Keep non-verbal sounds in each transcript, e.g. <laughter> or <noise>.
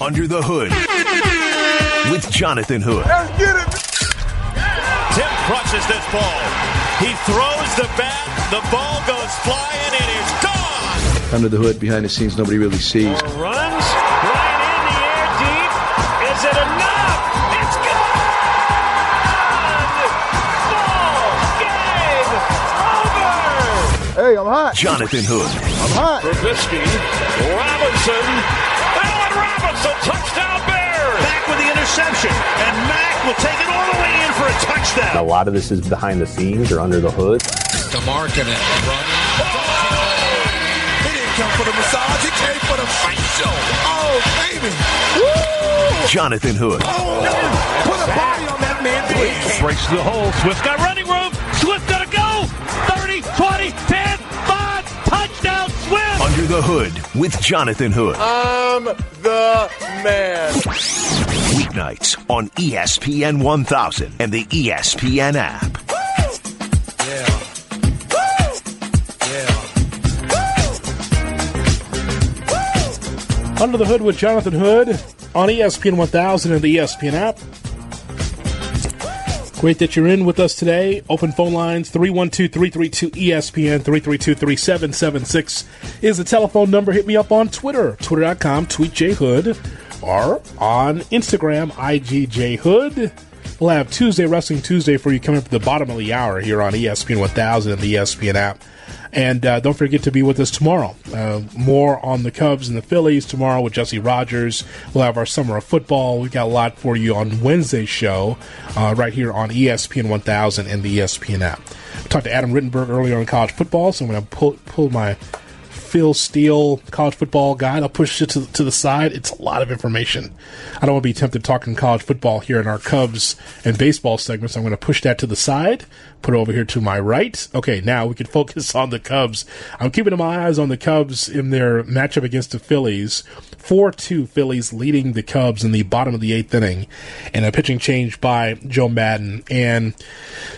Under the Hood with Jonathan Hood. Let's get it. Tim crushes this ball. He throws the bat. The ball goes flying and it's gone. Under the hood, behind the scenes, nobody really sees. Runs right in the air deep. Is it enough? It's gone. Ball game over. Hey, I'm hot. Jonathan Hood. I'm hot. Trubisky, Robinson, Allen Robinson, interception, and Mack will take it all the way in for a touchdown. A lot of this is behind the scenes or under the hood. DeMarcin it run. Oh! He didn't come for the massage. He came for the facial. Oh, baby. Woo! Jonathan Hood. Oh, put a body on that man, please. Breaks the hole. Swift got running room. Swift got to go. 30, 20, 10, 5. Touchdown, Swift. Under the Hood with Jonathan Hood. I'm the man. Weeknights on ESPN 1000 and the ESPN app. Yeah. Under the Hood with Jonathan Hood on ESPN 1000 and the ESPN app. Great that you're in with us today. Open phone lines 312 332 ESPN 332 3776 is the telephone number. Hit me up on Twitter, twitter.com, tweet J Hood, or on Instagram, IGJ Hood. We'll have Tuesday Wrestling Tuesday for you coming up at the bottom of the hour here on ESPN 1000 and the ESPN app. And uh, don't forget to be with us tomorrow. Uh, more on the Cubs and the Phillies tomorrow with Jesse Rogers. We'll have our summer of football. We've got a lot for you on Wednesday's show uh, right here on ESPN 1000 and the ESPN app. We talked to Adam Rittenberg earlier on college football, so I'm going to pull, pull my Phil Steele college football guide. I'll push it to, to the side. It's a lot of information. I don't want to be tempted talking college football here in our Cubs and baseball segments. I'm going to push that to the side, put it over here to my right. Okay, now we can <laughs> focus on the Cubs. I'm keeping my eyes on the Cubs in their matchup against the Phillies. 4 2 Phillies leading the Cubs in the bottom of the eighth inning, and a pitching change by Joe Maddon. And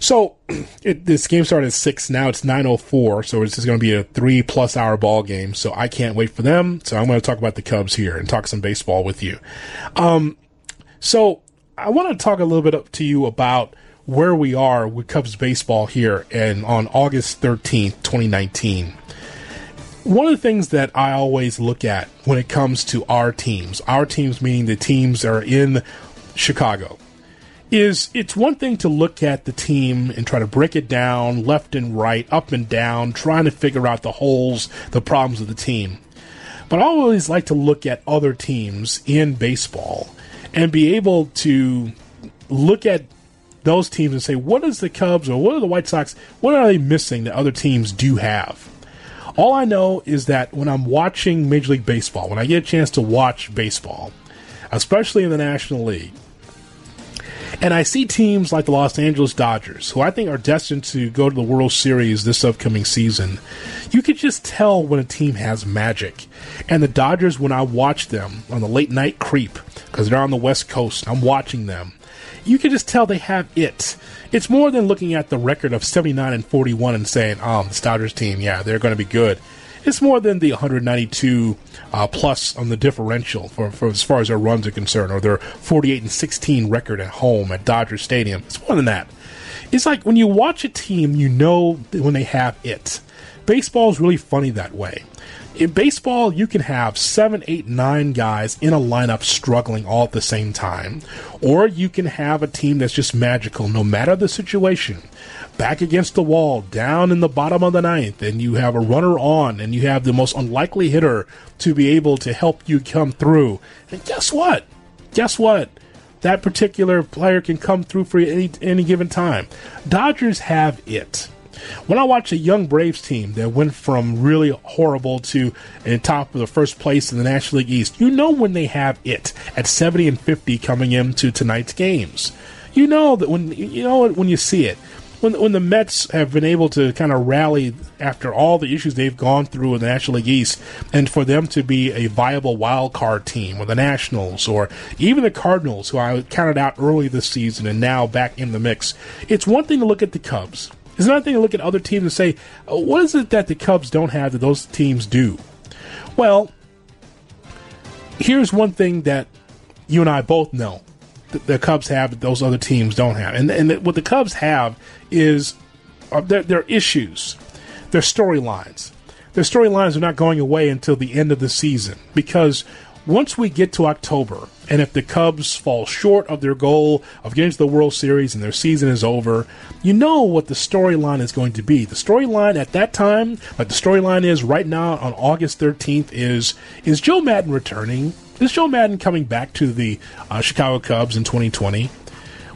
so <clears throat> it, this game started at 6, now it's 9.04, so it's going to be a three plus hour ball game. So I can't wait for them. So I'm going to talk about the Cubs here and talk some baseball with you. Um, so I want to talk a little bit up to you about where we are with Cubs baseball here and on August 13th, 2019 one of the things that I always look at when it comes to our teams, our teams meaning the teams that are in Chicago, is it's one thing to look at the team and try to break it down left and right, up and down, trying to figure out the holes, the problems of the team. But I always like to look at other teams in baseball and be able to look at those teams and say, what is the Cubs or what are the White Sox, what are they missing that other teams do have? All I know is that when I'm watching Major League Baseball, when I get a chance to watch baseball, especially in the National League, and I see teams like the Los Angeles Dodgers, who I think are destined to go to the World Series this upcoming season, you could just tell when a team has magic. And the Dodgers, when I watch them on the late night creep, because they're on the West Coast, I'm watching them, you can just tell they have it. It's more than looking at the record of 79 and 41 and saying, oh, this Dodgers team, yeah, they're going to be good. It's more than the 192 uh, plus on the differential for, for as far as their runs are concerned, or their 48 and 16 record at home at Dodger Stadium. It's more than that. It's like when you watch a team, you know when they have it. Baseball is really funny that way. In baseball, you can have seven, eight, nine guys in a lineup struggling all at the same time, or you can have a team that's just magical no matter the situation. Back against the wall, down in the bottom of the ninth, and you have a runner on, and you have the most unlikely hitter to be able to help you come through. And guess what? Guess what? That particular player can come through for you any any given time. Dodgers have it. When I watch a young Braves team that went from really horrible to in top of the first place in the National League East, you know when they have it at 70 and 50 coming into tonight's games. You know that when you know when you see it. When, when the Mets have been able to kind of rally after all the issues they've gone through in the National League East, and for them to be a viable wild card team, or the Nationals, or even the Cardinals, who I counted out early this season and now back in the mix, it's one thing to look at the Cubs. It's another thing to look at other teams and say, "Oh, what is it that the Cubs don't have that those teams do? Well, here's one thing that you and I both know that the Cubs have that those other teams don't have, and and what the Cubs have is uh, their, their issues, their storylines. Their storylines are not going away until the end of the season because once we get to October, and if the Cubs fall short of their goal of getting to the World Series and their season is over, you know what the storyline is going to be. The storyline at that time, like the storyline is right now on August 13th, is is Joe Maddon returning? Is Joe Maddon coming back to the uh, Chicago Cubs in 2020?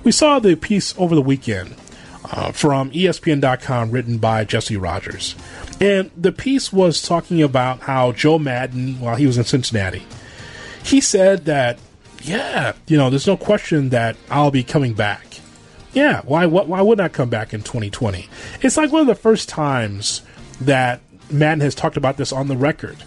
We saw the piece over the weekend uh, from ESPN.com written by Jesse Rogers. And the piece was talking about how Joe Maddon, while he was in Cincinnati, he said that, yeah, you know, there's no question that I'll be coming back. Yeah, why, why, why wouldn't I come back in 2020? It's like one of the first times that Maddon has talked about this on the record.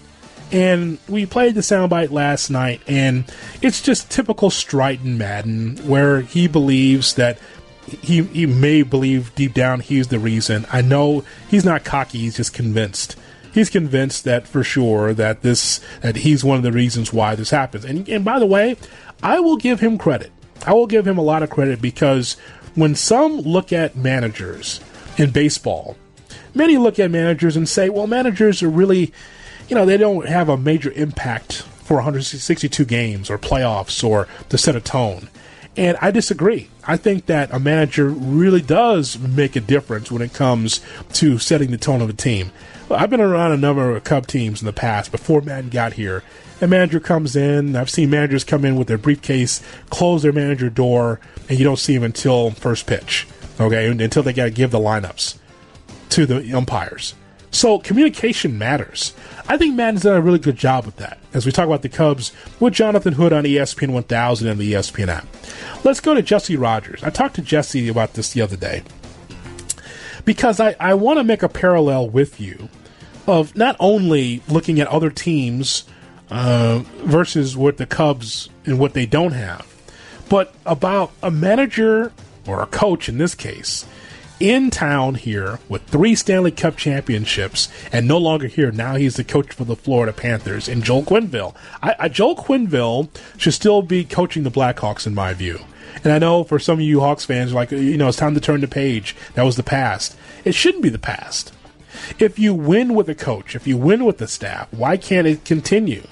And we played the soundbite last night, and it's just typical Stryton Maddon, where he believes that he he may believe deep down he's the reason. I know he's not cocky; he's just convinced. He's convinced that for sure that this that he's one of the reasons why this happens. And and by the way, I will give him credit. I will give him a lot of credit because when some look at managers in baseball, many look at managers and say, well, managers are really, you know, they don't have a major impact for 162 games or playoffs or to set a tone. And I disagree. I think that a manager really does make a difference when it comes to setting the tone of a team. I've been around a number of Cub teams in the past before Maddon got here. A manager comes in. I've seen managers come in with their briefcase, close their manager door, and you don't see them until first pitch. Okay, until they got to give the lineups to the umpires. So communication matters. I think Maddon's done a really good job with that. As we talk about the Cubs with Jonathan Hood on ESPN 1000 and the ESPN app. Let's go to Jesse Rogers. I talked to Jesse about this the other day because I, I want to make a parallel with you of not only looking at other teams uh, versus what the Cubs and what they don't have, but about a manager or a coach in this case in town here with three Stanley Cup championships and no longer here. Now he's the coach for the Florida Panthers in Joel Quenneville. I, I, Joel Quenneville should still be coaching the Blackhawks in my view. And I know for some of you Hawks fans, like, you know, it's time to turn the page. That was the past. It shouldn't be the past. If you win with a coach, if you win with the staff, why can't it continue?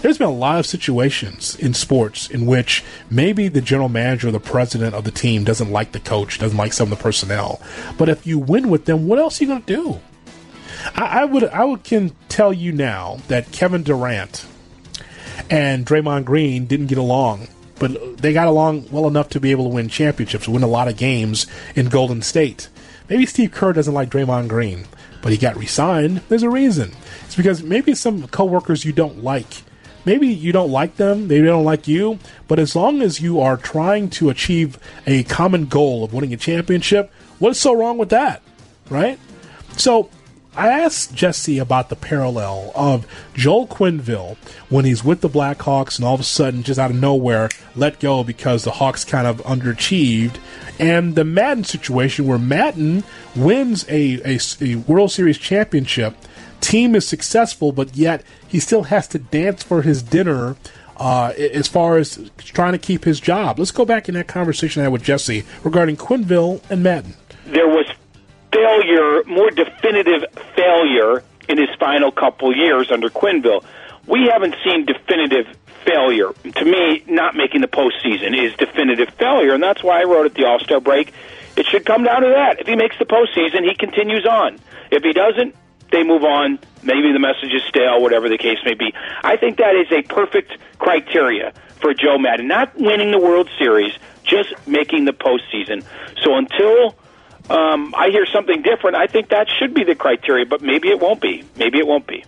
There's been a lot of situations in sports in which maybe the general manager or the president of the team doesn't like the coach, doesn't like some of the personnel. But if you win with them, what else are you going to do? I, I would I would can tell you now that Kevin Durant and Draymond Green didn't get along, but they got along well enough to be able to win championships, win a lot of games in Golden State. Maybe Steve Kerr doesn't like Draymond Green, but he got re-signed. There's a reason. It's because maybe some coworkers you don't like maybe you don't like them, maybe they don't like you, but as long as you are trying to achieve a common goal of winning a championship, what's so wrong with that? Right? So I asked Jesse about the parallel of Joel Quenneville when he's with the Blackhawks and all of a sudden, just out of nowhere, let go because the Hawks kind of underachieved, and the Maddon situation where Maddon wins a, a, a World Series championship team is successful, but yet he still has to dance for his dinner uh, as far as trying to keep his job. Let's go back in that conversation I had with Jesse regarding Quenneville and Maddon. There was failure, more definitive failure in his final couple years under Quenneville. We haven't seen definitive failure. To me, not making the postseason is definitive failure, and that's why I wrote at the All Star break. It should come down to that. If he makes the postseason, he continues on. If he doesn't, they move on. Maybe the message is stale, whatever the case may be. I think that is a perfect criteria for Joe Maddon. Not winning the World Series, just making the postseason. So until um, I hear something different, I think that should be the criteria, but maybe it won't be. Maybe it won't be.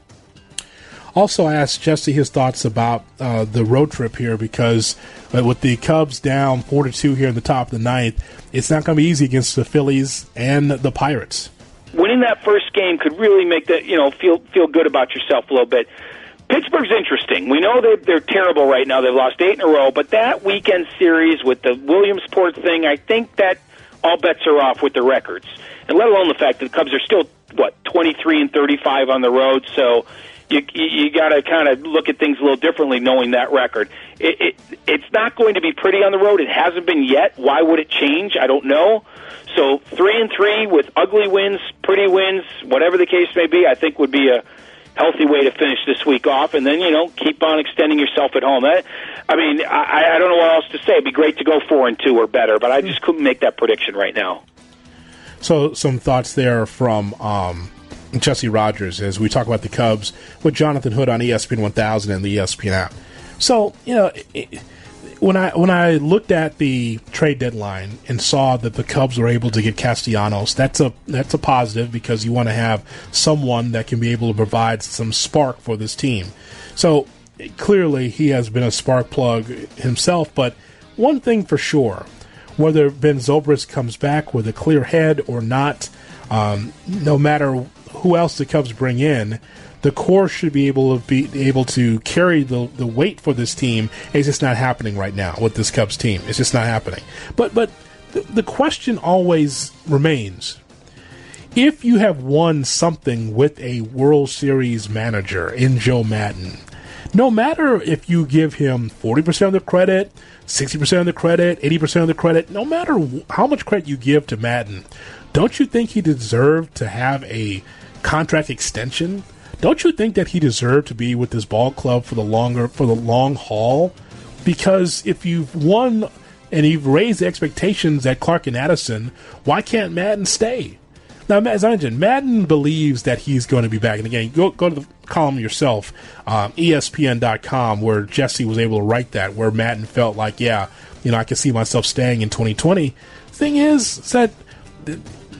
Also, I asked Jesse his thoughts about uh, the road trip here because uh, with the Cubs down four to two here in the top of the ninth, it's not going to be easy against the Phillies and the Pirates winning that first game could really make that you know feel feel good about yourself a little bit. Pittsburgh's interesting. We know that they're terrible right now. They've lost eight in a row, but that weekend series with the Williamsport thing, I think that all bets are off with the records, and let alone the fact that the Cubs are still what twenty three and thirty five on the road. So you you got to kind of look at things a little differently, knowing that record. It, it it's not going to be pretty on the road. It hasn't been yet. Why would it change? I don't know. So three and three with ugly wins, pretty wins, whatever the case may be, I think would be a healthy way to finish this week off, and then you know keep on extending yourself at home. That, I mean, I, I don't know what else to say. It'd be great to go four and two or better, but I just couldn't make that prediction right now. So some thoughts there from um, Jesse Rogers as we talk about the Cubs with Jonathan Hood on ESPN 1000 and the ESPN app. So you know. When I when I looked at the trade deadline and saw that the Cubs were able to get Castellanos, that's a that's a positive because you want to have someone that can be able to provide some spark for this team. So clearly he has been a spark plug himself, but one thing for sure, whether Ben Zobrist comes back with a clear head or not, um, no matter who else the Cubs bring in, the core should be able to be able to carry the, the weight for this team. It's just not happening right now with this Cubs team. It's just not happening. But but the, the question always remains: if you have won something with a World Series manager in Joe Maddon, no matter if you give him forty percent of the credit, sixty percent of the credit, eighty percent of the credit, no matter how much credit you give to Maddon, don't you think he deserved to have a contract extension? Don't you think that he deserved to be with this ball club for the longer for the long haul? Because if you've won and you've raised the expectations at Clark and Addison, why can't Maddon stay? Now, as I mentioned, Maddon believes that he's going to be back. And again, go go to the column yourself, um, ESPN.com, where Jesse was able to write that, where Maddon felt like, yeah, you know, I can see myself staying in 2020. Thing is, is that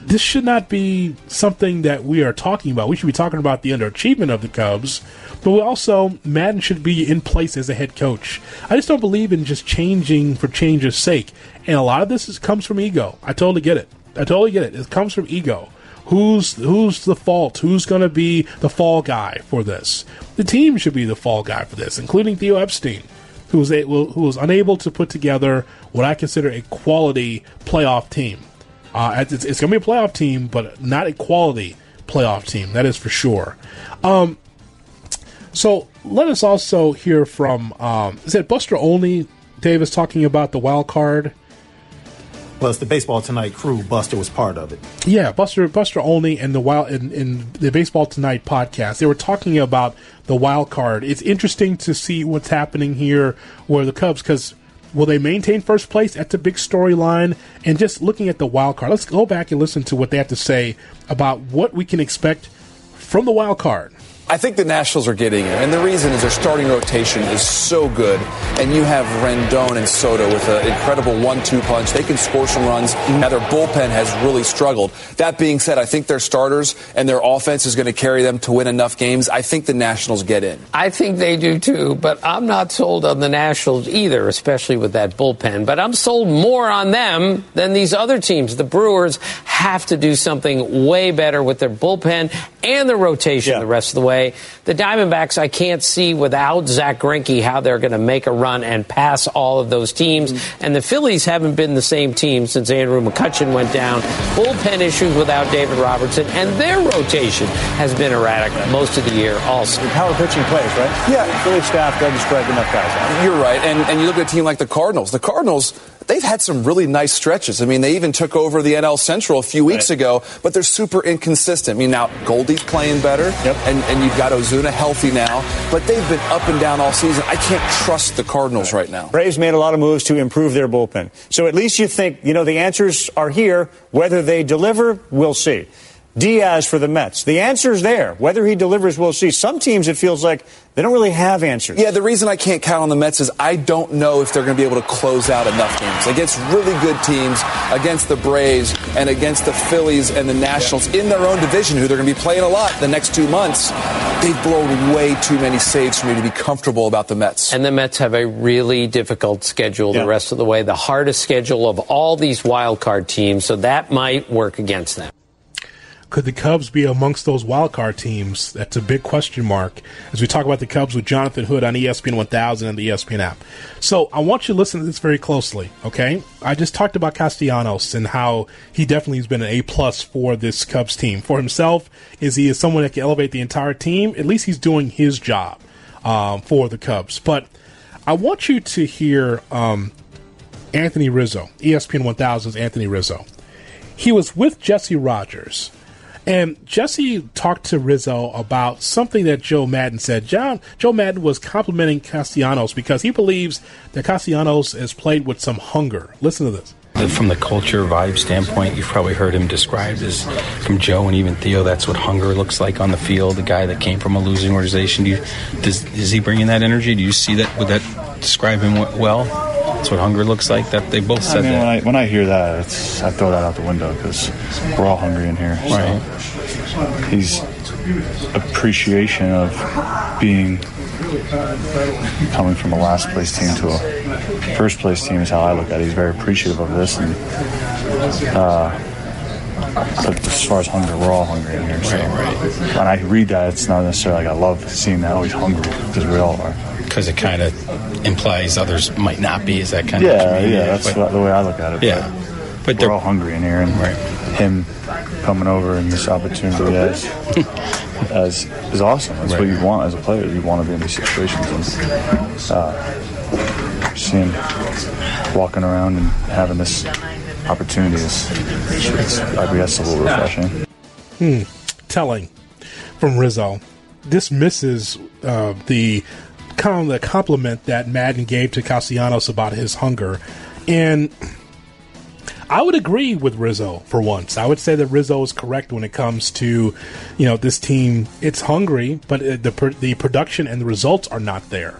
this should not be something that we are talking about. We should be talking about the underachievement of the Cubs, but also Maddon should be in place as a head coach. I just don't believe in just changing for change's sake, and a lot of this is, comes from ego. I totally get it. I totally get it. It comes from ego. Who's who's the fault? Who's going to be the fall guy for this? The team should be the fall guy for this, including Theo Epstein, who was who was unable to put together what I consider a quality playoff team. Uh, it's, it's going to be a playoff team, but not a quality playoff team. That is for sure. Um, so let us also hear from um, is it Buster Olney Davis talking about the wild card. Plus, the baseball tonight crew, Buster was part of it. Yeah, Buster Buster Olney and the wild in, in the baseball tonight podcast, they were talking about the wild card. It's interesting to see what's happening here, where the Cubs because Will they maintain first place? That's a big storyline. And just looking at the wild card, let's go back and listen to what they have to say about what we can expect from the wild card. I think the Nationals are getting it, and the reason is their starting rotation is so good, and you have Rendon and Soto with an incredible one-two punch. They can score some runs. Mm-hmm. Now their bullpen has really struggled. That being said, I think their starters and their offense is going to carry them to win enough games. I think the Nationals get in. I think they do too, but I'm not sold on the Nationals either, especially with that bullpen. But I'm sold more on them than these other teams. The Brewers have to do something way better with their bullpen and their rotation yeah. the rest of the way way. The Diamondbacks, I can't see without Zack Greinke how they're going to make a run and pass all of those teams. Mm-hmm. And the Phillies haven't been the same team since Andrew McCutchen went down. Bullpen issues without David Robertson, and their rotation has been erratic most of the year also. The power pitching plays, right? Yeah. The Philly staff doesn't spread enough guys out. You're right. And, and you look at a team like the Cardinals. The Cardinals they've had some really nice stretches. I mean, they even took over the NL Central a few weeks right. ago, but they're super inconsistent. I mean, now Goldie's playing better, yep. and, and you've got Ozuna healthy now, but they've been up and down all season. I can't trust the Cardinals right, right now. Braves made a lot of moves to improve their bullpen. So at least you think, you know, the answers are here. Whether they deliver, we'll see. Diaz for the Mets. The answer is there. Whether he delivers, we'll see. Some teams, it feels like they don't really have answers. Yeah, the reason I can't count on the Mets is I don't know if they're going to be able to close out enough games against really good teams, against the Braves and against the Phillies and the Nationals in their own division, who they're going to be playing a lot the next two months. They've blown way too many saves for me to be comfortable about the Mets. And the Mets have a really difficult schedule yeah. the rest of the way, the hardest schedule of all these wild card teams, so that might work against them. Could the Cubs be amongst those wild card teams? That's a big question mark as we talk about the Cubs with Jonathan Hood on ESPN 1000 and the ESPN app. So I want you to listen to this very closely, okay? I just talked about Castellanos and how he definitely has been an A plus for this Cubs team. For himself, is he is someone that can elevate the entire team? At least he's doing his job um, for the Cubs. But I want you to hear um, Anthony Rizzo, ESPN 1000's Anthony Rizzo. He was with Jesse Rogers and Jesse talked to Rizzo about something that Joe Maddon said. John Joe Maddon was complimenting Castellanos because he believes that Castellanos has played with some hunger. Listen to this. From the culture vibe standpoint, you've probably heard him described as from Joe and even Theo. That's what hunger looks like on the field. The guy that came from a losing organization. Do you, does is he bringing that energy? Do you see that? Would that describe him well? That's what hunger looks like. That they both said I mean, that. When I, when I hear that, it's, I throw that out the window because we're all hungry in here. So Right. He's appreciation of being coming from a last place team to a first place team is how I look at it. He's very appreciative of this, and uh, but as far as hunger, we're all hungry in here. So when I read that, it's not necessarily like I love seeing that. Oh, he's hungry because we all are. Because it kind of implies others might not be. Is that kind of Yeah, yeah, that's but- the way I look at it. Yeah. but, we're all hungry in here, and him coming over and this opportunity as <laughs> as is awesome. That's what you want as a player. You want to be in these situations, and uh, seeing walking around and having this opportunity is, it's, I guess, a little refreshing. Hmm. Telling from Rizzo. This misses uh, the kind of the compliment that Maddon gave to Castellanos about his hunger, and I would agree with Rizzo for once. I would say that Rizzo is correct when it comes to, you know, this team. It's hungry, but the the production and the results are not there.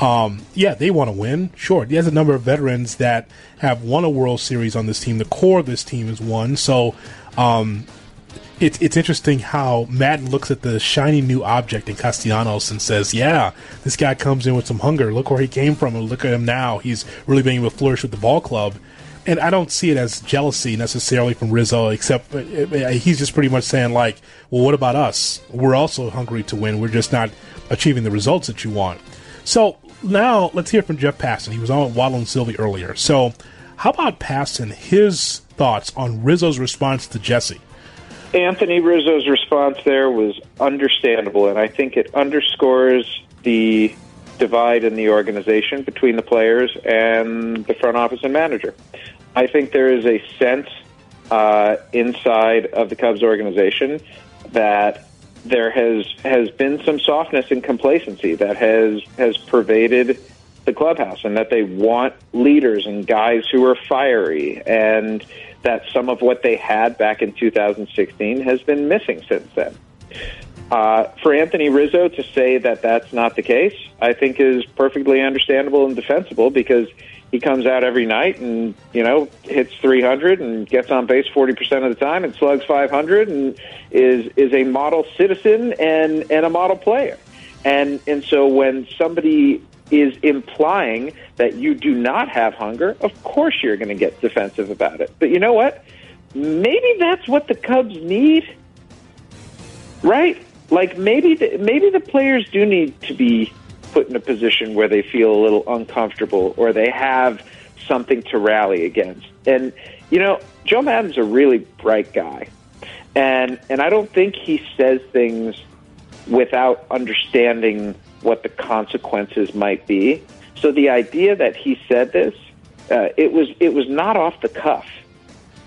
Um, yeah, they want to win. Sure, he has a number of veterans that have won a World Series on this team. The core of this team is won. So, um, it's it's interesting how Maddon looks at the shiny new object in Castellanos and says, "Yeah, this guy comes in with some hunger. Look where he came from, and look at him now. He's really being able to flourish with the ball club." And I don't see it as jealousy necessarily from Rizzo, except uh, uh, he's just pretty much saying like, "Well, what about us? We're also hungry to win. We're just not achieving the results that you want." So now let's hear from Jeff Passan. He was on Waddle and Silvy earlier. So how about Passan? His thoughts on Rizzo's response to Jesse? Anthony Rizzo's response there was understandable, and I think it underscores the divide in the organization between the players and the front office and manager. I think there is a sense uh, inside of the Cubs organization that there has has been some softness and complacency that has has pervaded the clubhouse, and that they want leaders and guys who are fiery, and that some of what they had back in 2016 has been missing since then. Uh, for Anthony Rizzo to say that that's not the case, I think is perfectly understandable and defensible because he comes out every night and you know hits 300 and gets on base 40 percent of the time and slugs 500 and is is a model citizen and and a model player. And and so when somebody is implying that you do not have hunger, of course you're going to get defensive about it. But you know what? Maybe that's what the Cubs need, right? Like maybe the, maybe the players do need to be put in a position where they feel a little uncomfortable or they have something to rally against. And you know, Joe Maddon's a really bright guy, and and I don't think he says things without understanding what the consequences might be. So the idea that he said this, uh, it was it was not off the cuff.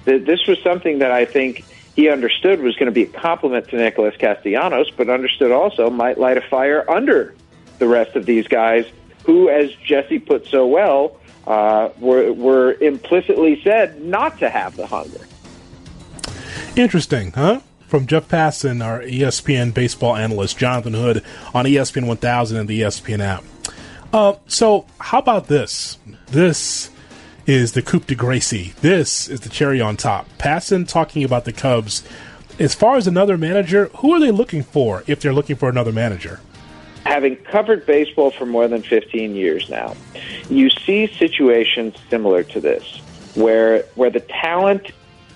Th- This was something that I think he understood was going to be a compliment to Nicholas Castellanos, but understood also might light a fire under the rest of these guys who, as Jesse put so well, uh, were, were implicitly said not to have the hunger. Interesting, huh? From Jeff Passan, our ESPN baseball analyst, Jonathan Hood on ESPN 1000 and the ESPN app. Uh, so, how about this? This is the coup de Gracie. This is the cherry on top. Passan talking about the Cubs. As far as another manager, who are they looking for if they're looking for another manager? having covered baseball for more than 15 years now, you see situations similar to this, where where the talent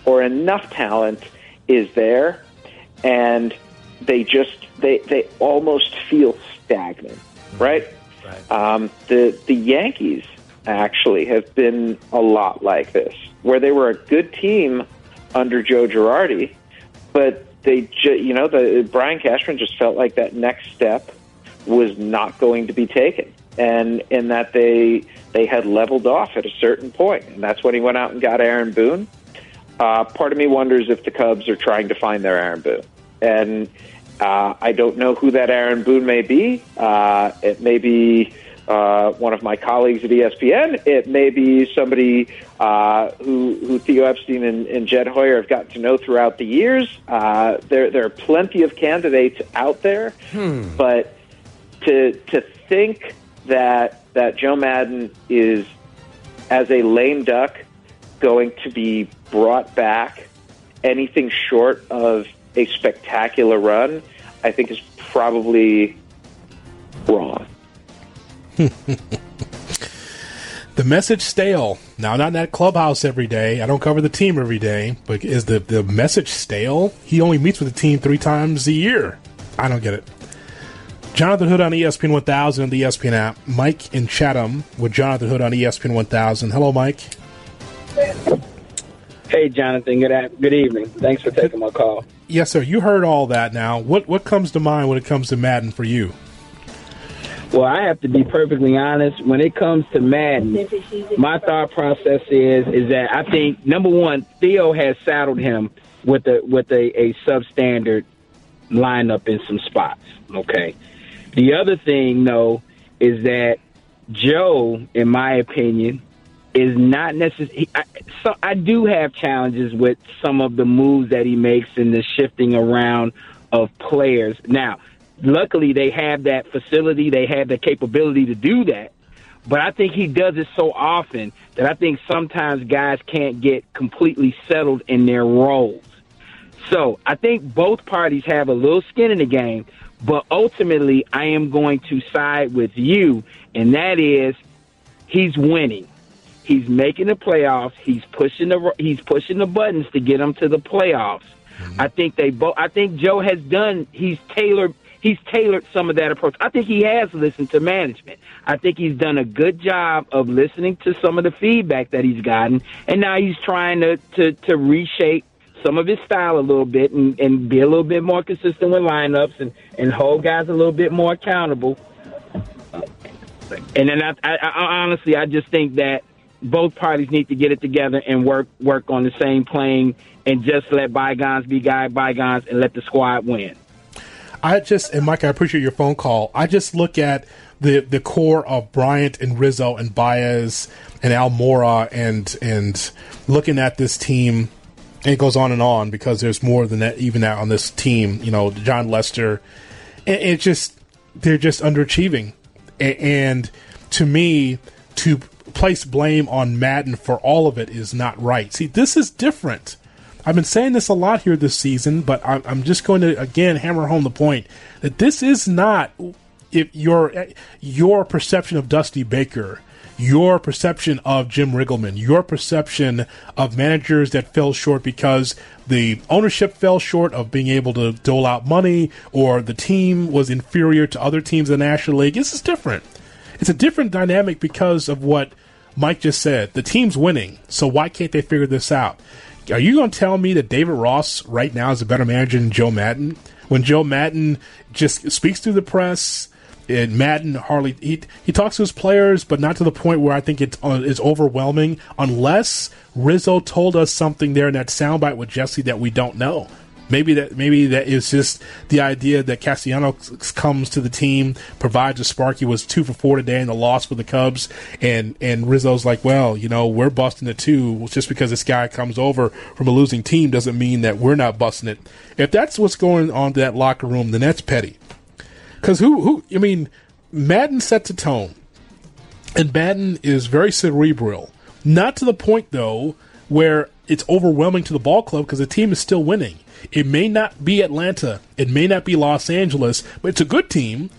or enough talent is there, and they just they they almost feel stagnant, right? Right. Um, the the Yankees actually have been a lot like this, where they were a good team under Joe Girardi, but they ju- you know the Brian Cashman just felt like that next step was not going to be taken, and in that they they had leveled off at a certain point, and that's when he went out and got Aaron Boone. Uh, part of me wonders if the Cubs are trying to find their Aaron Boone, and uh, I don't know who that Aaron Boone may be. Uh, it may be uh, one of my colleagues at ESPN. It may be somebody uh, who, who Theo Epstein and, and Jed Hoyer have gotten to know throughout the years. Uh, there, there are plenty of candidates out there, Hmm. but to to think that that Joe Maddon is as a lame duck going to be brought back anything short of a spectacular run, I think is probably wrong. The message stale. Now, not in that clubhouse every day. I don't cover the team every day, but is the, the message stale? He only meets with the team three times a year. I don't get it. Jonathan Hood on ESPN 1000 and the ESPN app. Mike in Chatham with Jonathan Hood on ESPN 1000. Hello, Mike. Hey, Jonathan. Good a- good evening. Thanks for taking my call. Yes, sir. You heard all that now. What what comes to mind when it comes to Maddon for you? Well, I have to be perfectly honest. When it comes to Maddon, my thought process is is that I think number one, Theo has saddled him with a with a, a substandard lineup in some spots. Okay. The other thing, though, is that Joe, in my opinion, is not necessarily. So I do have challenges with some of the moves that he makes and the shifting around of players. Now, luckily, they have that facility, they have the capability to do that. But I think he does it so often that I think sometimes guys can't get completely settled in their roles. So I think both parties have a little skin in the game, but ultimately I am going to side with you, and that is he's winning. He's making the playoffs. He's pushing the he's pushing the buttons to get them to the playoffs. Mm-hmm. I think they both. I think Joe has done. He's tailored. He's tailored some of that approach. I think he has listened to management. I think he's done a good job of listening to some of the feedback that he's gotten, and now he's trying to to, to reshape some of his style a little bit and, and be a little bit more consistent with lineups and, and hold guys a little bit more accountable. And then I, I, I honestly, I just think that both parties need to get it together and work work on the same plane and just let bygones be guy bygones and let the squad win. I just and Mike, I appreciate your phone call. I just look at the the core of Bryant and Rizzo and Baez and Almora and and looking at this team. And it goes on and on because there's more than that even that on this team. You know, Jon Lester. And it just they're just underachieving, and to me, to place blame on Maddon for all of it is not right. See, this is different. I've been saying this a lot here this season, but I'm, I'm just going to again hammer home the point that this is not if your your perception of Dusty Baker, your perception of Jim Riggleman, your perception of managers that fell short because the ownership fell short of being able to dole out money or the team was inferior to other teams in the National League. This is different. It's a different dynamic because of what Mike just said. The team's winning, so why can't they figure this out? Are you going to tell me that David Ross right now is a better manager than Joe Maddon? When Joe Maddon just speaks to the press, and Maddon hardly he he talks to his players, but not to the point where I think it's uh, is overwhelming. Unless Rizzo told us something there in that soundbite with Jesse that we don't know. Maybe that maybe that is just the idea that Castellanos comes to the team, provides a spark. He was two for four today in the loss for the Cubs, and and Rizzo's like, well, you know, we're busting it too. Just because this guy comes over from a losing team doesn't mean that we're not busting it. If that's what's going on to that locker room, then that's petty. Because who who I mean, Maddon sets a tone, and Maddon is very cerebral. Not to the point though where it's overwhelming to the ball club because the team is still winning. It may not be Atlanta, it may not be Los Angeles, but it's a good team,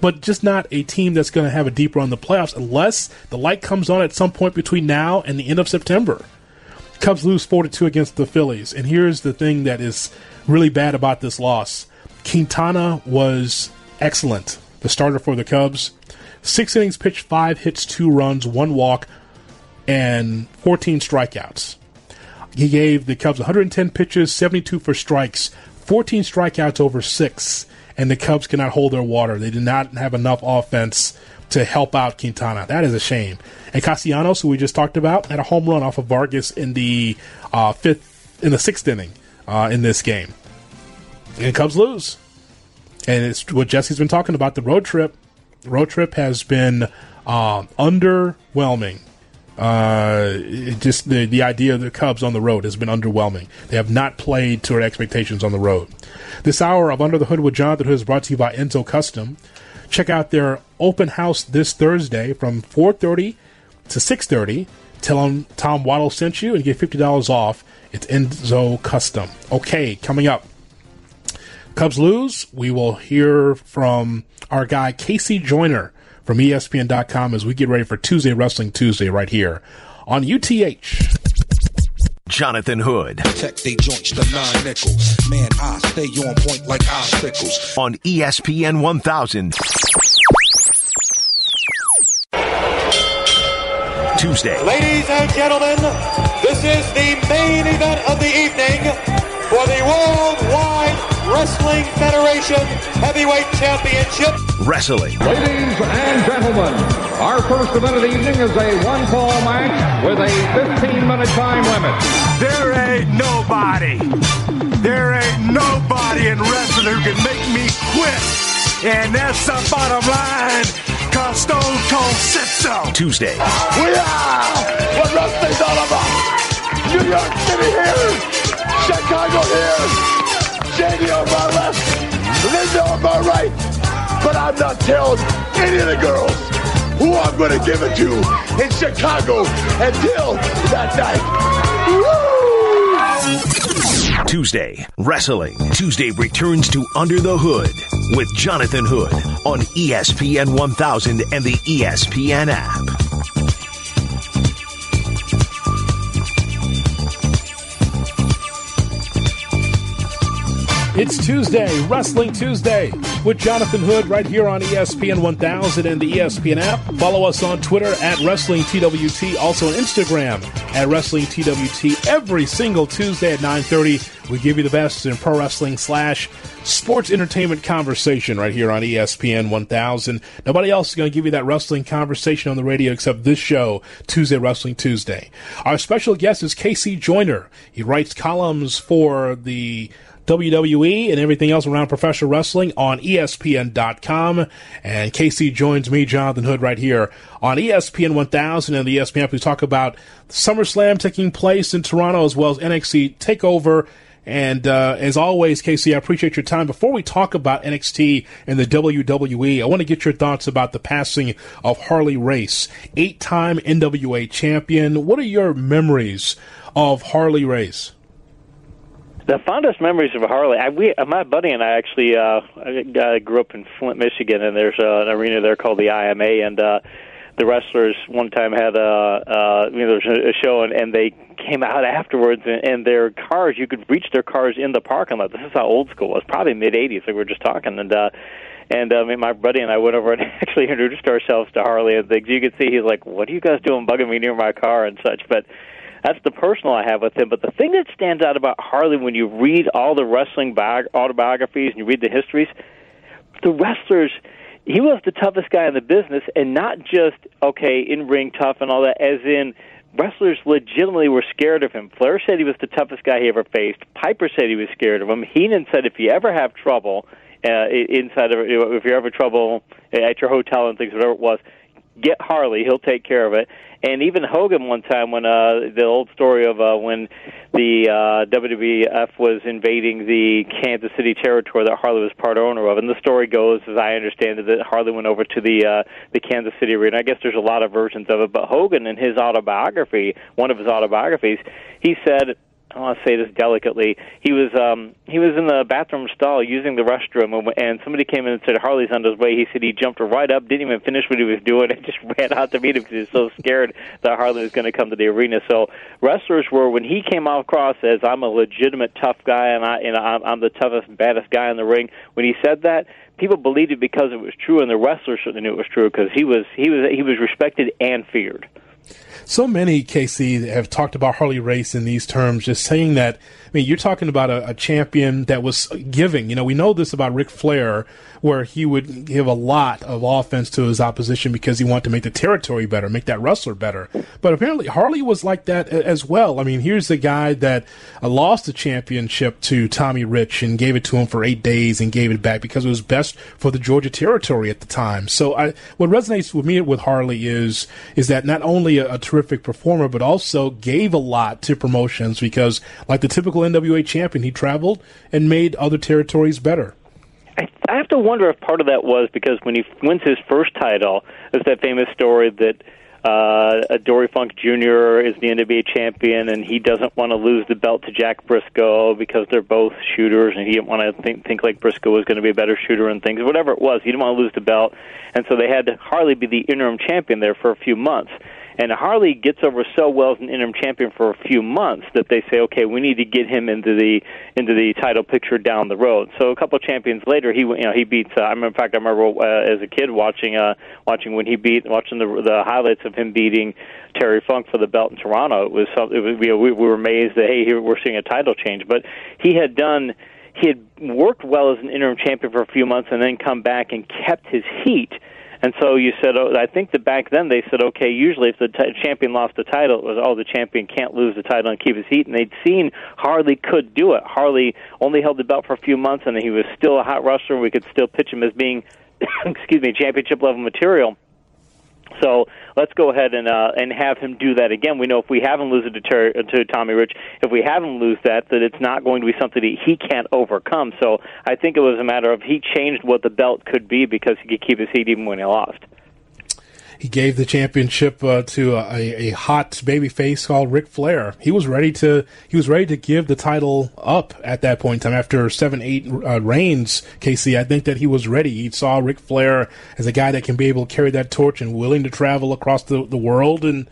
but just not a team that's going to have a deep run in the playoffs unless the light comes on at some point between now and the end of September. Cubs lose 4 2 against the Phillies. And here's the thing that is really bad about this loss. Quintana was excellent, the starter for the Cubs. Six innings pitched, five hits, two runs, one walk, and 14 strikeouts. He gave the Cubs 110 pitches, 72 for strikes, 14 strikeouts over six, and the Cubs cannot hold their water. They did not have enough offense to help out Quintana. That is a shame. And Castellanos, who we just talked about, had a home run off of Vargas in the uh, fifth, in the sixth inning uh, in this game. And Cubs lose. And it's what Jesse's been talking about. The road trip, road trip has been uh, underwhelming. Uh, just the the idea of the Cubs on the road has been underwhelming. They have not played to our expectations on the road. This hour of Under the Hood with Jonathan Hood is brought to you by Enzo Custom. Check out their open house this Thursday from 4:30 to 6:30. Tell them Tom Waddle sent you and get fifty dollars off. It's Enzo Custom. Okay, coming up. Cubs lose. We will hear from our guy KC Joyner from ESPN.com as we get ready for Tuesday Wrestling Tuesday right here on UTH. Jonathan Hood Protect they joints, the nine nickels. Man, I stay on point like icicles. on ESPN 1000. Tuesday. Ladies and gentlemen, this is the main event of the evening for the Worldwide Wrestling Federation Heavyweight Championship. Wrestling. Ladies and gentlemen, our first event of the evening is a one-fall match with a 15-minute time limit. There ain't nobody. There ain't nobody in wrestling who can make me quit. And that's the bottom line. Cause Stone Cold said so. Tuesday. We are what wrestling's all about. New York City here, Chicago here, JD on my left, Linda on my right. But I'm not telling any of the girls who I'm going to give it to in Chicago until that night. Woo! Tuesday. Wrestling. Tuesday returns to Under the Hood with Jonathan Hood on ESPN 1000 and the ESPN app. It's Tuesday, Wrestling Tuesday, with Jonathan Hood right here on ESPN 1000 and the ESPN app. Follow us on Twitter at Wrestling TWT, also on Instagram at Wrestling TWT. Every single Tuesday at 9:30, we give you the best in pro wrestling slash sports entertainment conversation right here on ESPN 1000. Nobody else is going to give you that wrestling conversation on the radio except this show, Tuesday Wrestling Tuesday. Our special guest is KC Joyner. He writes columns for the WWE and everything else around professional wrestling on ESPN.com. And KC joins me, Jonathan Hood, right here on ESPN 1000 and the ESPN app. We talk about SummerSlam taking place in Toronto as well as NXT TakeOver. And uh, as always, KC, I appreciate your time. Before we talk about NXT and the WWE, I want to get your thoughts about the passing of Harley Race, eight time NWA champion. What are your memories of Harley Race? The fondest memories of Harley. I, we, uh, my buddy and I actually uh, I, grew up in Flint, Michigan, and there's uh, an arena there called the IMA, and uh, the wrestlers one time had a uh, you know there was a, show, and, and they came out afterwards, and, and their cars you could reach their cars in the parking lot. This is how old school was, probably mid '80s. Like we were just talking, and. uh and mean, my buddy and I went over and <laughs> actually introduced ourselves to Harley and things. You could see he's like, "What are you guys doing, bugging me near my car and such?" But that's the personal I have with him. But the thing that stands out about Harley when you read all the wrestling bi- autobiographies and you read the histories, the wrestlers, he was the toughest guy in the business, and not just okay in ring tough and all that, as in wrestlers legitimately were scared of him. Flair said he was the toughest guy he ever faced. Piper said he was scared of him. Heenan said if you ever have trouble uh, inside of if you ever trouble at your hotel and things, whatever it was, get Harley. He'll take care of it. And even Hogan one time when uh the old story of uh when the uh WWF was invading the Kansas City territory that Harley was part owner of and the story goes as I understand it that Harley went over to the uh the Kansas City arena. I guess there's a lot of versions of it, but Hogan in his autobiography, one of his autobiographies, he said I want to say this delicately. He was um he was in the bathroom stall using the restroom, and, and somebody came in and said Harley's on his way. He said he jumped right up, didn't even finish what he was doing, <laughs> and just ran out to meet him because he was so scared that Harley was going to come to the arena. So wrestlers were when he came across as I'm a legitimate tough guy, and I and I'm, I'm the toughest, baddest guy in the ring. When he said that, people believed it because it was true, and the wrestlers certainly knew it was true because he was he was he was respected and feared. So many KC have talked about Harley Race in these terms, just saying that. I mean, you're talking about a, a champion that was giving. You know, we know this about Ric Flair, where he would give a lot of offense to his opposition because he wanted to make the territory better, make that wrestler better. But apparently, Harley was like that as well. I mean, here's the guy that uh, lost the championship to Tommy Rich and gave it to him for eight days and gave it back because it was best for the Georgia territory at the time. So, I, what resonates with me with Harley is is that not only a, a terrific performer, but also gave a lot to promotions because, like the typical NWA champion, he traveled and made other territories better. I I have to wonder if part of that was because when he wins his first title, there's that famous story that uh, Dory Funk Jr. is the NWA champion, and he doesn't want to lose the belt to Jack Brisco because they're both shooters, and he didn't want to think, think like Brisco was going to be a better shooter and things. Whatever it was, he didn't want to lose the belt, and so they had Harley be the interim champion there for a few months. And Harley gets over so well as an interim champion for a few months that they say, okay, we need to get him into the into the title picture down the road. So a couple of champions later, he you know he beats. Uh, I remember, in fact, I remember uh, as a kid watching uh, watching when he beat watching the the highlights of him beating Terry Funk for the belt in Toronto. It was something. It was, you know, we, we were amazed that hey, here we're seeing a title change. But he had done he had worked well as an interim champion for a few months and then come back and kept his heat. And so you said, oh, I think that back then they said, okay, usually if the t- champion lost the title, it was, oh, the champion can't lose the title and keep his heat. And they'd seen Harley could do it. Harley only held the belt for a few months, and he was still a hot wrestler. and We could still pitch him as being, <coughs> excuse me, championship level material. So let's go ahead and uh, and have him do that again. We know if we have him lose it to, Terry, to Tommy Rich, if we have him lose that, that it's not going to be something that he can't overcome. So I think it was a matter of he changed what the belt could be because he could keep his heat even when he lost. He gave the championship uh, to a, a hot baby face called Ric Flair. He was ready to he was ready to give the title up at that point in time after seven eight uh, reigns. KC, I think that he was ready. He saw Ric Flair as a guy that can be able to carry that torch and willing to travel across the, the world and.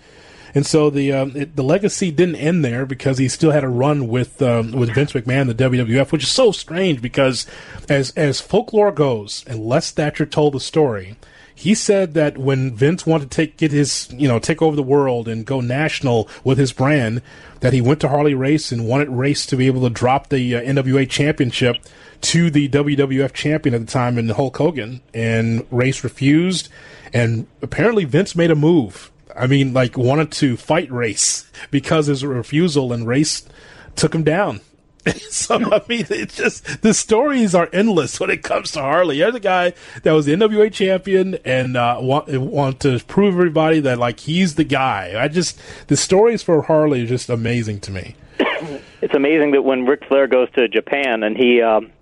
And so the um, it, the legacy didn't end there because he still had a run with um, with Vince McMahon, the WWF, which is so strange because as as folklore goes, and Les Thatcher told the story, he said that when Vince wanted to take get his you know take over the world and go national with his brand, that he went to Harley Race and wanted Race to be able to drop the uh, NWA championship to the WWF champion at the time in Hulk Hogan, and Race refused, and apparently Vince made a move. I mean, like wanted to fight Race <laughs> because his refusal, and Race took him down. <laughs> so I mean, it's just the stories are endless when it comes to Harley. Here's a guy that was the NWA champion and uh, want want to prove everybody that like he's the guy. I just the stories for Harley are just amazing to me. <coughs> It's amazing that when Ric Flair goes to Japan and he. Um,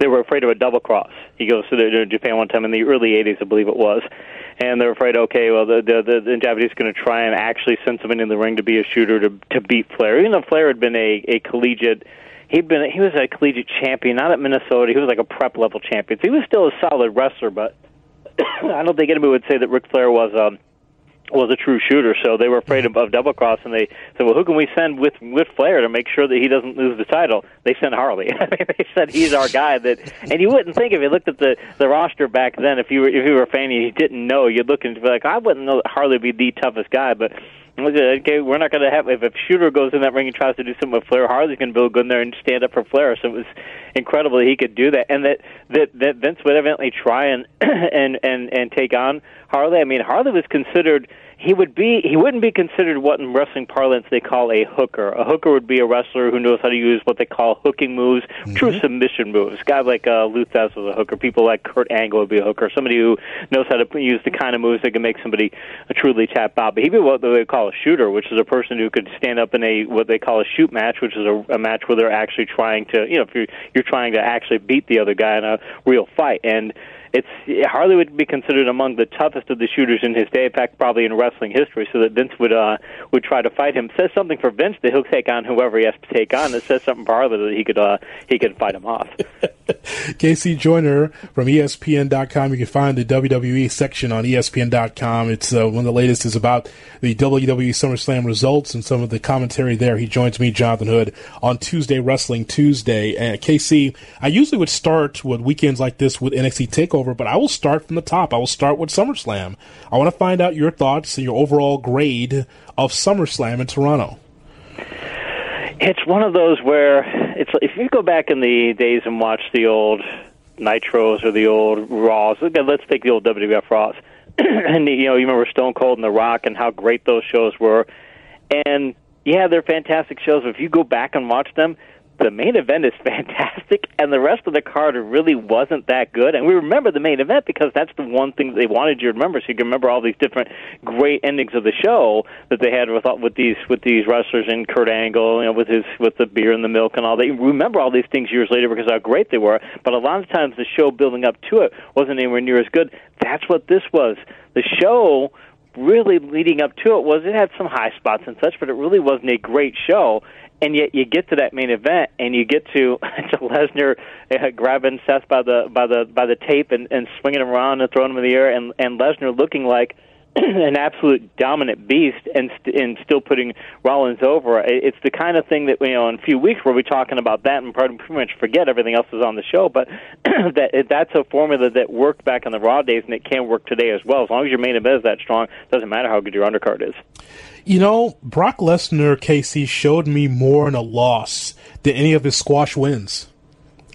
they were afraid of a double cross. He goes to Japan one time in the early '80s, I believe it was, and they're afraid. Okay, well, the the, the, the Japanese going to try and actually send somebody in the ring to be a shooter to to beat Flair. Even though Flair had been a a collegiate, he'd been he was a collegiate champion, not at Minnesota. He was like a prep level champion. So he was still a solid wrestler, but <coughs> I don't think anybody would say that Ric Flair was um was a true shooter, so they were afraid of, double cross, and they said, "Well, who can we send with with Flair to make sure that he doesn't lose the title?" They sent Harley. <laughs> They said he's our guy. That, and you wouldn't think if you looked at the the roster back then, if you were if you were a fan and you didn't know, you'd look and be like, "I wouldn't know that Harley would be the toughest guy," but okay, we're not going to have if a shooter goes in that ring and tries to do something with Flair, Harley's going to be go in there and stand up for Flair. So it was incredible that he could do that, and that that that Vince would evidently try and <clears throat> and and and take on Harley. I mean, Harley was considered he would be he wouldn't be considered what in wrestling parlance they call a hooker. A hooker would be a wrestler who knows how to use what they call hooking moves, mm-hmm. true submission moves. Guys like uh, Lou Thesz was a hooker. People like Kurt Angle would be a hooker. Somebody who knows how to use the kind of moves that can make somebody truly tap out. But he'd be what they call a shooter, which is a person who could stand up in a what they call a shoot match, which is a, a match where they're actually trying to you know if you're you're trying to actually beat the other guy in a real fight and it's Harley would be considered among the toughest of the shooters in his day, in fact, probably in wrestling history. So that Vince would uh, would try to fight him. Says something for Vince that he'll take on whoever he has to take on. It says something for Harley that he could uh, he could fight him off. <laughs> KC Joyner from ESPN.com. You can find the WWE section on ESPN.com. It's uh, one of the latest is about the WWE SummerSlam results and some of the commentary there. He joins me, Jonathan Hood, on Tuesday Wrestling Tuesday. And KC, I usually would start with weekends like this with NXT Takeover, but I will start from the top. I will start with SummerSlam. I want to find out your thoughts and your overall grade of SummerSlam in Toronto. It's one of those where it's if you go back in the days and watch the old Nitros or the old Raws. Let's take the old WWF Raws. <clears throat> and you know, you remember Stone Cold and The Rock and how great those shows were. And yeah, they're fantastic shows. But if you go back and watch them, the main event is <laughs> fantastic, and the rest of the card really wasn't that good. And we remember the main event because that's the one thing they wanted you to remember, so you can remember all these different great endings of the show that they had with with these with these wrestlers and Kurt Angle, you know, with his with the beer and the milk and all. You remember all these things years later because how great they were. But a lot of times the show building up to it wasn't anywhere near as good. That's what this was. The show really leading up to it was it had some high spots and such, but it really wasn't a great show and yet you get to that main event and you get to <laughs> to Lesnar uh, grabbing Seth by the by the by the tape and, and swinging him around and throwing him in the air and and Lesnar looking like <clears throat> an absolute dominant beast and st- and still putting Rollins over. It's the kind of thing that you know in a few weeks we'll be talking about that and pretty much forget everything else is on the show. But <clears throat> that that's a formula that worked back in the Raw days and it can work today as well. As long as your main event is that strong, doesn't matter how good your undercard is. You know, Brock Lesnar, KC, showed me more in a loss than any of his squash wins.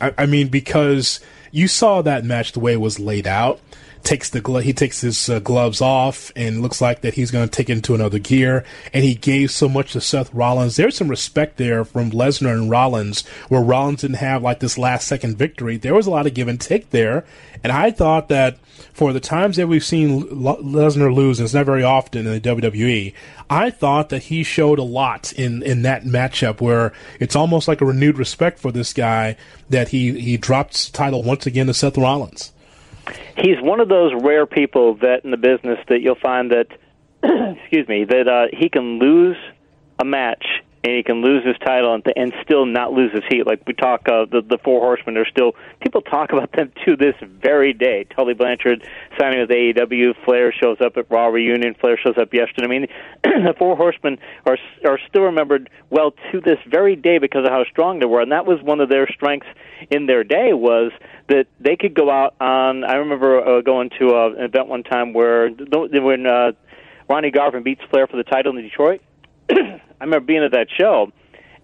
I, I mean, because you saw that match the way it was laid out. Takes the glo- he takes his uh, gloves off and looks like that he's going to take it into another gear. And he gave so much to Seth Rollins. There's some respect there from Lesnar and Rollins, where Rollins didn't have like this last second victory. There was a lot of give and take there. And I thought that for the times that we've seen Le- Lesnar lose, and it's not very often in the WWE, I thought that he showed a lot in, in that matchup where it's almost like a renewed respect for this guy that he, he dropped title once again to Seth Rollins. He's one of those rare people that in the business that you'll find that, <clears throat> excuse me, that uh, he can lose a match and he can lose his title and, and still not lose his heat. Like we talk, uh, the the Four Horsemen are still people talk <laughs> about them to this very day. Tully Blanchard signing with AEW, Flair shows up at Raw reunion, Flair shows up yesterday. I mean, <clears throat> the Four Horsemen are are still remembered well to this very day because of how strong they were, and that was one of their strengths in their day was that they could go out on. I remember uh, going to uh, an event one time where when uh, Ronnie Garvin beats Flair for the title in Detroit. <clears throat> I remember being at that show,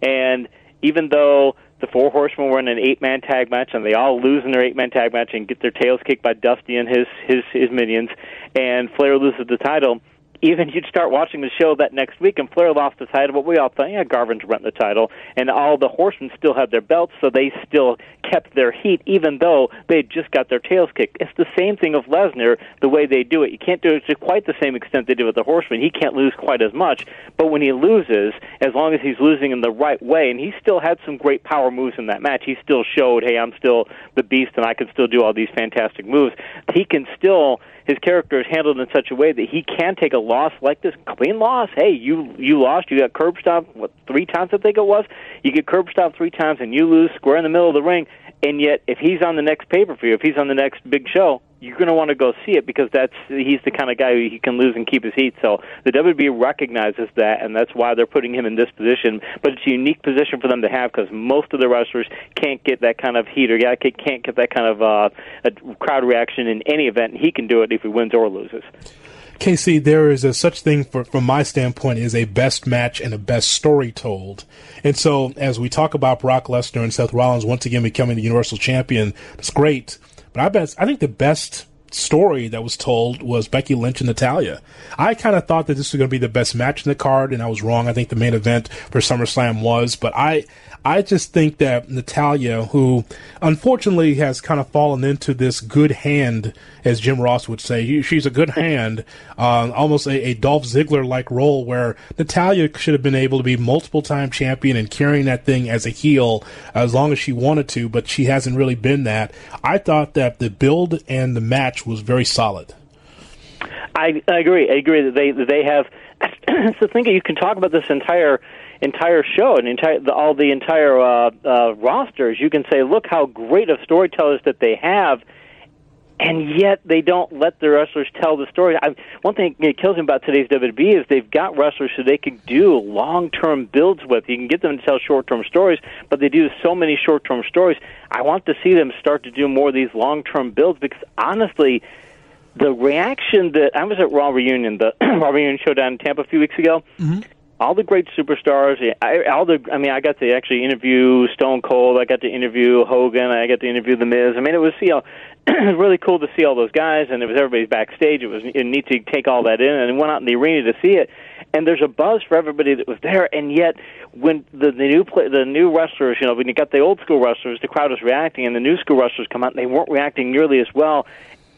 and even though the Four Horsemen were in an eight-man tag match, and they all lose in their eight-man tag match and get their tails kicked by Dusty and his his his minions, and Flair loses the title. Even you'd start watching the show that next week, and Flair lost the title, but we all thought, yeah, Garvin's renting the title, and all the horsemen still had their belts, so they still kept their heat, even though they just got their tails kicked. It's the same thing of Lesnar, the way they do it. You can't do it to quite the same extent they do with the horsemen. He can't lose quite as much, but when he loses, as long as he's losing in the right way, and he still had some great power moves in that match, he still showed, hey, I'm still the beast, and I can still do all these fantastic moves. He can still his character is handled in such a way that he can take a loss like this, clean loss. Hey, you you lost. You got curb stomped what three times? I think it was. You get curb stomped three times and you lose square in the middle of the ring. And yet, if he's on the next pay per view, if he's on the next big show, you're going to want to go see it because that's he's the kind of guy who he can lose and keep his heat. So the WWE recognizes that, and that's why they're putting him in this position. But it's a unique position for them to have because most of the wrestlers can't get that kind of heat or can't get that kind of uh, a crowd reaction in any event. And he can do it if he wins or loses. KC, there is a such thing for, from my standpoint is a best match and a best story told. And so as we talk about Brock Lesnar and Seth Rollins once again becoming the Universal Champion, it's great. But I I think the best story that was told was Becky Lynch and Natalya. I kind of thought that this was going to be the best match in the card, and I was wrong. I think the main event for SummerSlam was, but I I just think that Natalya, who unfortunately has kind of fallen into this good hand, as Jim Ross would say, she's a good hand, uh, almost a, a Dolph Ziggler like role where Natalya should have been able to be multiple time champion and carrying that thing as a heel as long as she wanted to, but she hasn't really been that. I thought that the build and the match was very solid. I, I agree. I agree that they they have. It's the thing you can talk about this entire entire show and entire the, all the entire uh, uh, rosters, you can say, look how great of storytellers that they have, and yet they don't let the wrestlers tell the story. I, one thing that kills me about today's WWE is they've got wrestlers who they can do long-term builds with. You can get them to tell short-term stories, but they do so many short-term stories. I want to see them start to do more of these long-term builds because honestly the reaction that I was at Raw Reunion, the <clears throat> Raw Reunion show down in Tampa a few weeks ago. Mm-hmm all the great superstars. Eh, I, all the, I mean, I got to actually interview Stone Cold. I got to interview Hogan. I got to interview The Miz. I mean, it was you <clears throat> know, it was really cool to see all those guys, and it was everybody's backstage. It was neat to take all that in, and went out in the arena to see it. And there's a buzz for everybody that was there, and yet when the, the new play, the new wrestlers, you know, when you got the old school wrestlers, the crowd was reacting, and the new school wrestlers come out, and they weren't reacting nearly as well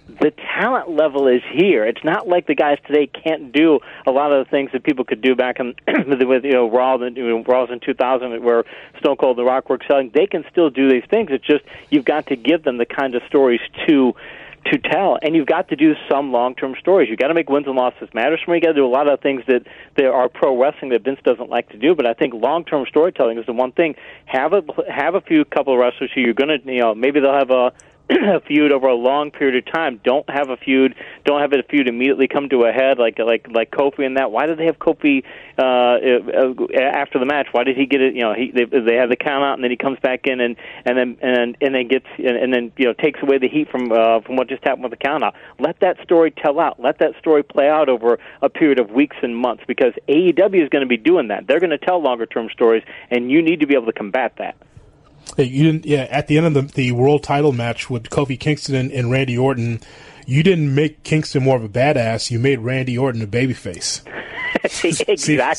the talent level is here. It's not like the guys today can't do a lot of the things that people could do back in <clears throat> with you know Raw and you know, Raws in 2000 where Stone Cold the Rock were selling. They can still do these things. It's just you've got to give them the kind of stories to to tell, and you've got to do some long-term stories. You've got to make wins and losses matter. So you got to do a lot of things that there are pro wrestling that Vince doesn't like to do. But I think long-term storytelling is the one thing. Have a have a few couple of wrestlers who you're going to, you know, maybe they'll have a <clears throat> a feud over a long period of time. Don't have a feud. Don't have a feud immediately come to a head like like like Kofi and that. Why did they have Kofi uh, uh, after the match? Why did he get it? You know, he they, they have the count out and then he comes back in and and then and and then gets and, and then you know takes away the heat from uh, from what just happened with the count out. Let that story tell out. Let that story play out over a period of weeks and months because AEW is going to be doing that. They're going to tell longer term stories, and you need to be able to combat that. You didn't. Yeah, at the end of the, the world title match with Kofi Kingston and, and Randy Orton, you didn't make Kingston more of a badass. You made Randy Orton a babyface. exactly. <laughs> See, see, I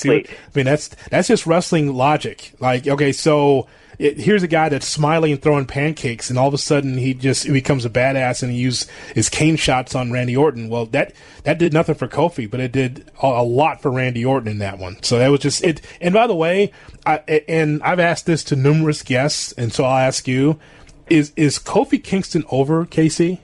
mean, that's that's just wrestling logic. Like, okay, so it, here's a guy that's smiling and throwing pancakes, and all of a sudden he just he becomes a badass and he used his cane shots on Randy Orton. Well, that that did nothing for Kofi, but it did a, a lot for Randy Orton in that one. So that was just it. And by the way, I, and I've asked this to numerous guests, and so I'll ask you: Is is Kofi Kingston over, KC?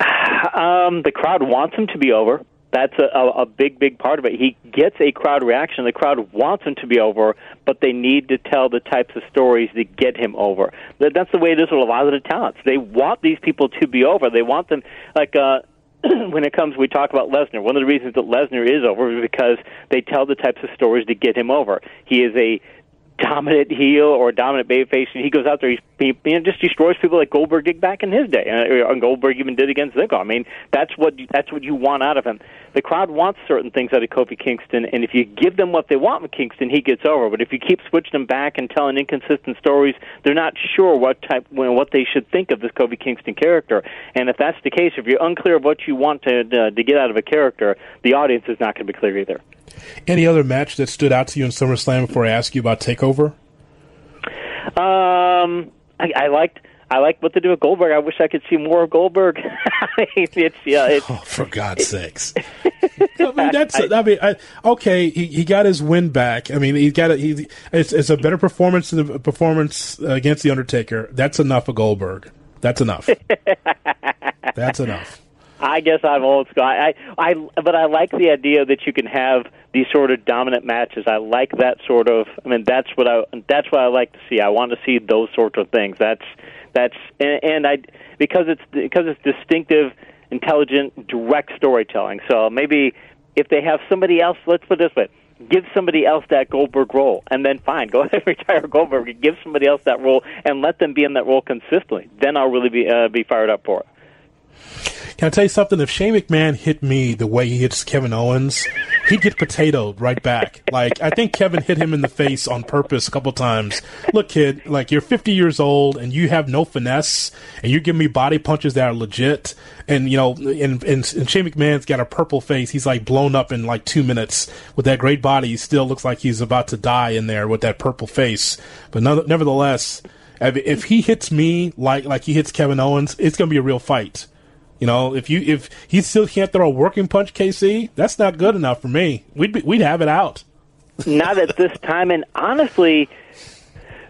<sighs> Um, the crowd wants him to be over. That's a, a, big, big part of it. He gets a crowd reaction. The crowd wants him to be over, but they need to tell the types of stories that get him over. That's the way it is with a lot of the talents. They want these people to be over. They want them, like, uh, <clears throat> when it comes, we talk about Lesnar. One of the reasons that Lesnar is over is because they tell the types of stories to get him over. He is a dominant heel or dominant babyface, and he goes out there, he, he you know, just destroys people like Goldberg did back in his day, and, and Goldberg even did against Ziggler. I mean, that's what that's what you want out of him. The crowd wants certain things out of Kofi Kingston, and if you give them what they want with Kingston, he gets over. But if you keep switching them back and telling inconsistent stories, they're not sure what type, well, what they should think of this Kofi Kingston character. And if that's the case, if you're unclear of what you want to uh, to get out of a character, the audience is not going to be clear either. Any other match that stood out to you in SummerSlam before I ask you about Takeover? Um, I, I liked. I like what they do with Goldberg. I wish I could see more of Goldberg. <laughs> it's yeah. <laughs> It's, oh, for God's sakes! <laughs> I mean, that's. I, I mean, I, okay, he, he got his win back. I mean, he got it. He it's, it's a better performance than the performance against the Undertaker. That's enough of Goldberg. That's enough. that's enough. I guess I'm old school. I, I, but I like the idea that you can have these sort of dominant matches. I like that sort of. I mean, that's what I. That's what I like to see. I want to see those sorts of things. That's that's and, and I because it's because it's distinctive, intelligent, direct storytelling. So maybe if they have somebody else, let's put it this way give somebody else that Goldberg role, and then fine, go <laughs> ahead and retire Goldberg. Give somebody else that role, and let them be in that role consistently. Then I'll really be uh, be fired up for it. Can I tell you something? If Shane McMahon hit me the way he hits Kevin Owens, he'd get potatoed right back. Like I think Kevin hit him in the face on purpose a couple times. Look, kid, like you're 50 years old and you have no finesse, and you give me body punches that are legit. And you know, and, and, and Shane McMahon's got a purple face. He's like blown up in like two minutes with that great body. He still looks like he's about to die in there with that purple face. But none, nevertheless, if he hits me like like he hits Kevin Owens, it's gonna be a real fight. You know, if you if he still can't throw a working punch, KC, that's not good enough for me. We'd be, we'd have it out. Not at this time, and honestly,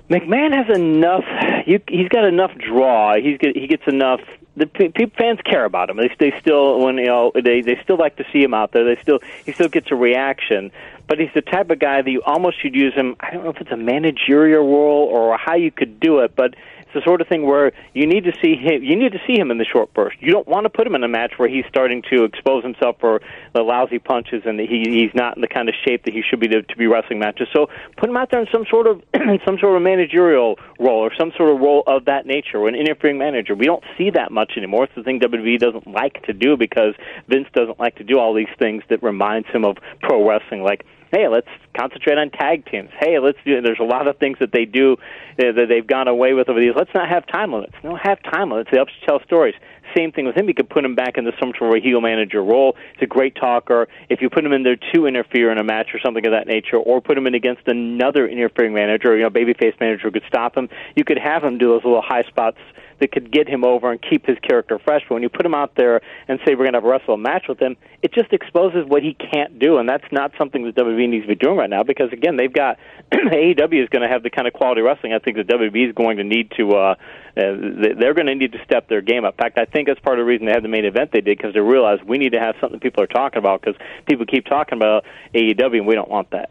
McMahon has enough. You, he's got enough draw. He's get, he gets enough. The people, fans care about him. They, they still when you know they they still like to see him out there. They still he still gets a reaction. But he's the type of guy that you almost should use him. I don't know if it's a managerial role or how you could do it, but it's the sort of thing where you need to see him. You need to see him in the short burst. You don't want to put him in a match where he's starting to expose himself for the lousy punches and he he's not in the kind of shape that he should be to, to be wrestling matches. So put him out there in some sort of <clears throat> some sort of managerial role or some sort of role of that nature, or an interfering manager. We don't see that much anymore. It's the thing WWE doesn't like to do because Vince doesn't like to do all these things that reminds him of pro wrestling, like hey, let's concentrate on tag teams. Hey, let's do. There's a lot of things that they do uh, that they've gone away with over these. Let's not have time limits. No, have time limits. They help tell stories. Same thing with him. You could put him back into some sort of heel manager role. He's a great talker. If you put him in there to interfere in a match or something of that nature, or put him in against another interfering manager, you know, babyface manager who could stop him, you could have him do those little high spots that could get him over and keep his character fresh. But when you put him out there and say we're going to have a wrestle match with him, it just exposes what he can't do, and that's not something that WWE needs to be doing right now. Because again, they've got <clears throat> AEW is going to have the kind of quality wrestling I think that WWE is going to need to. Uh, uh, they're going to need to step their game up. In fact, I think that's part of the reason they had the main event they did because they realized we need to have something people are talking about because people keep talking about AEW and we don't want that.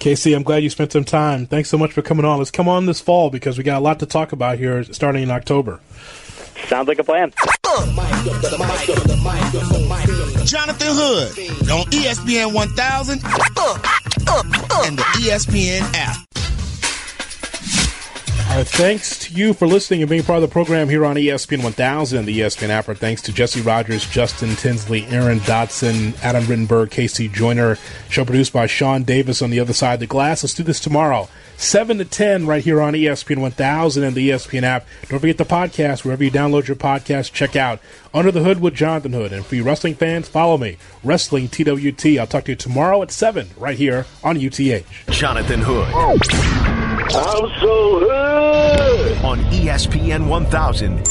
KC, I'm glad you spent some time. Thanks so much for coming on. Let's come on this fall because we got a lot to talk about here starting in October. Sounds like a plan. Jonathan Hood on ESPN 1000 and the ESPN app. Our thanks to you for listening and being part of the program here on ESPN 1000 and the ESPN app. Our thanks to Jesse Rogers, Justin Tinsley, Aaron Dotson, Adam Rittenberg, KC Joyner. Show produced by Sean Davis on the other side of the glass. Let's do this tomorrow, 7 to 10, right here on ESPN 1000 and the ESPN app. Don't forget the podcast, wherever you download your podcast, check out Under the Hood with Jonathan Hood. And for you wrestling fans, follow me, Wrestling TWT. I'll talk to you tomorrow at 7, right here on UTH. Jonathan Hood. I'm so hood. On ESPN 1000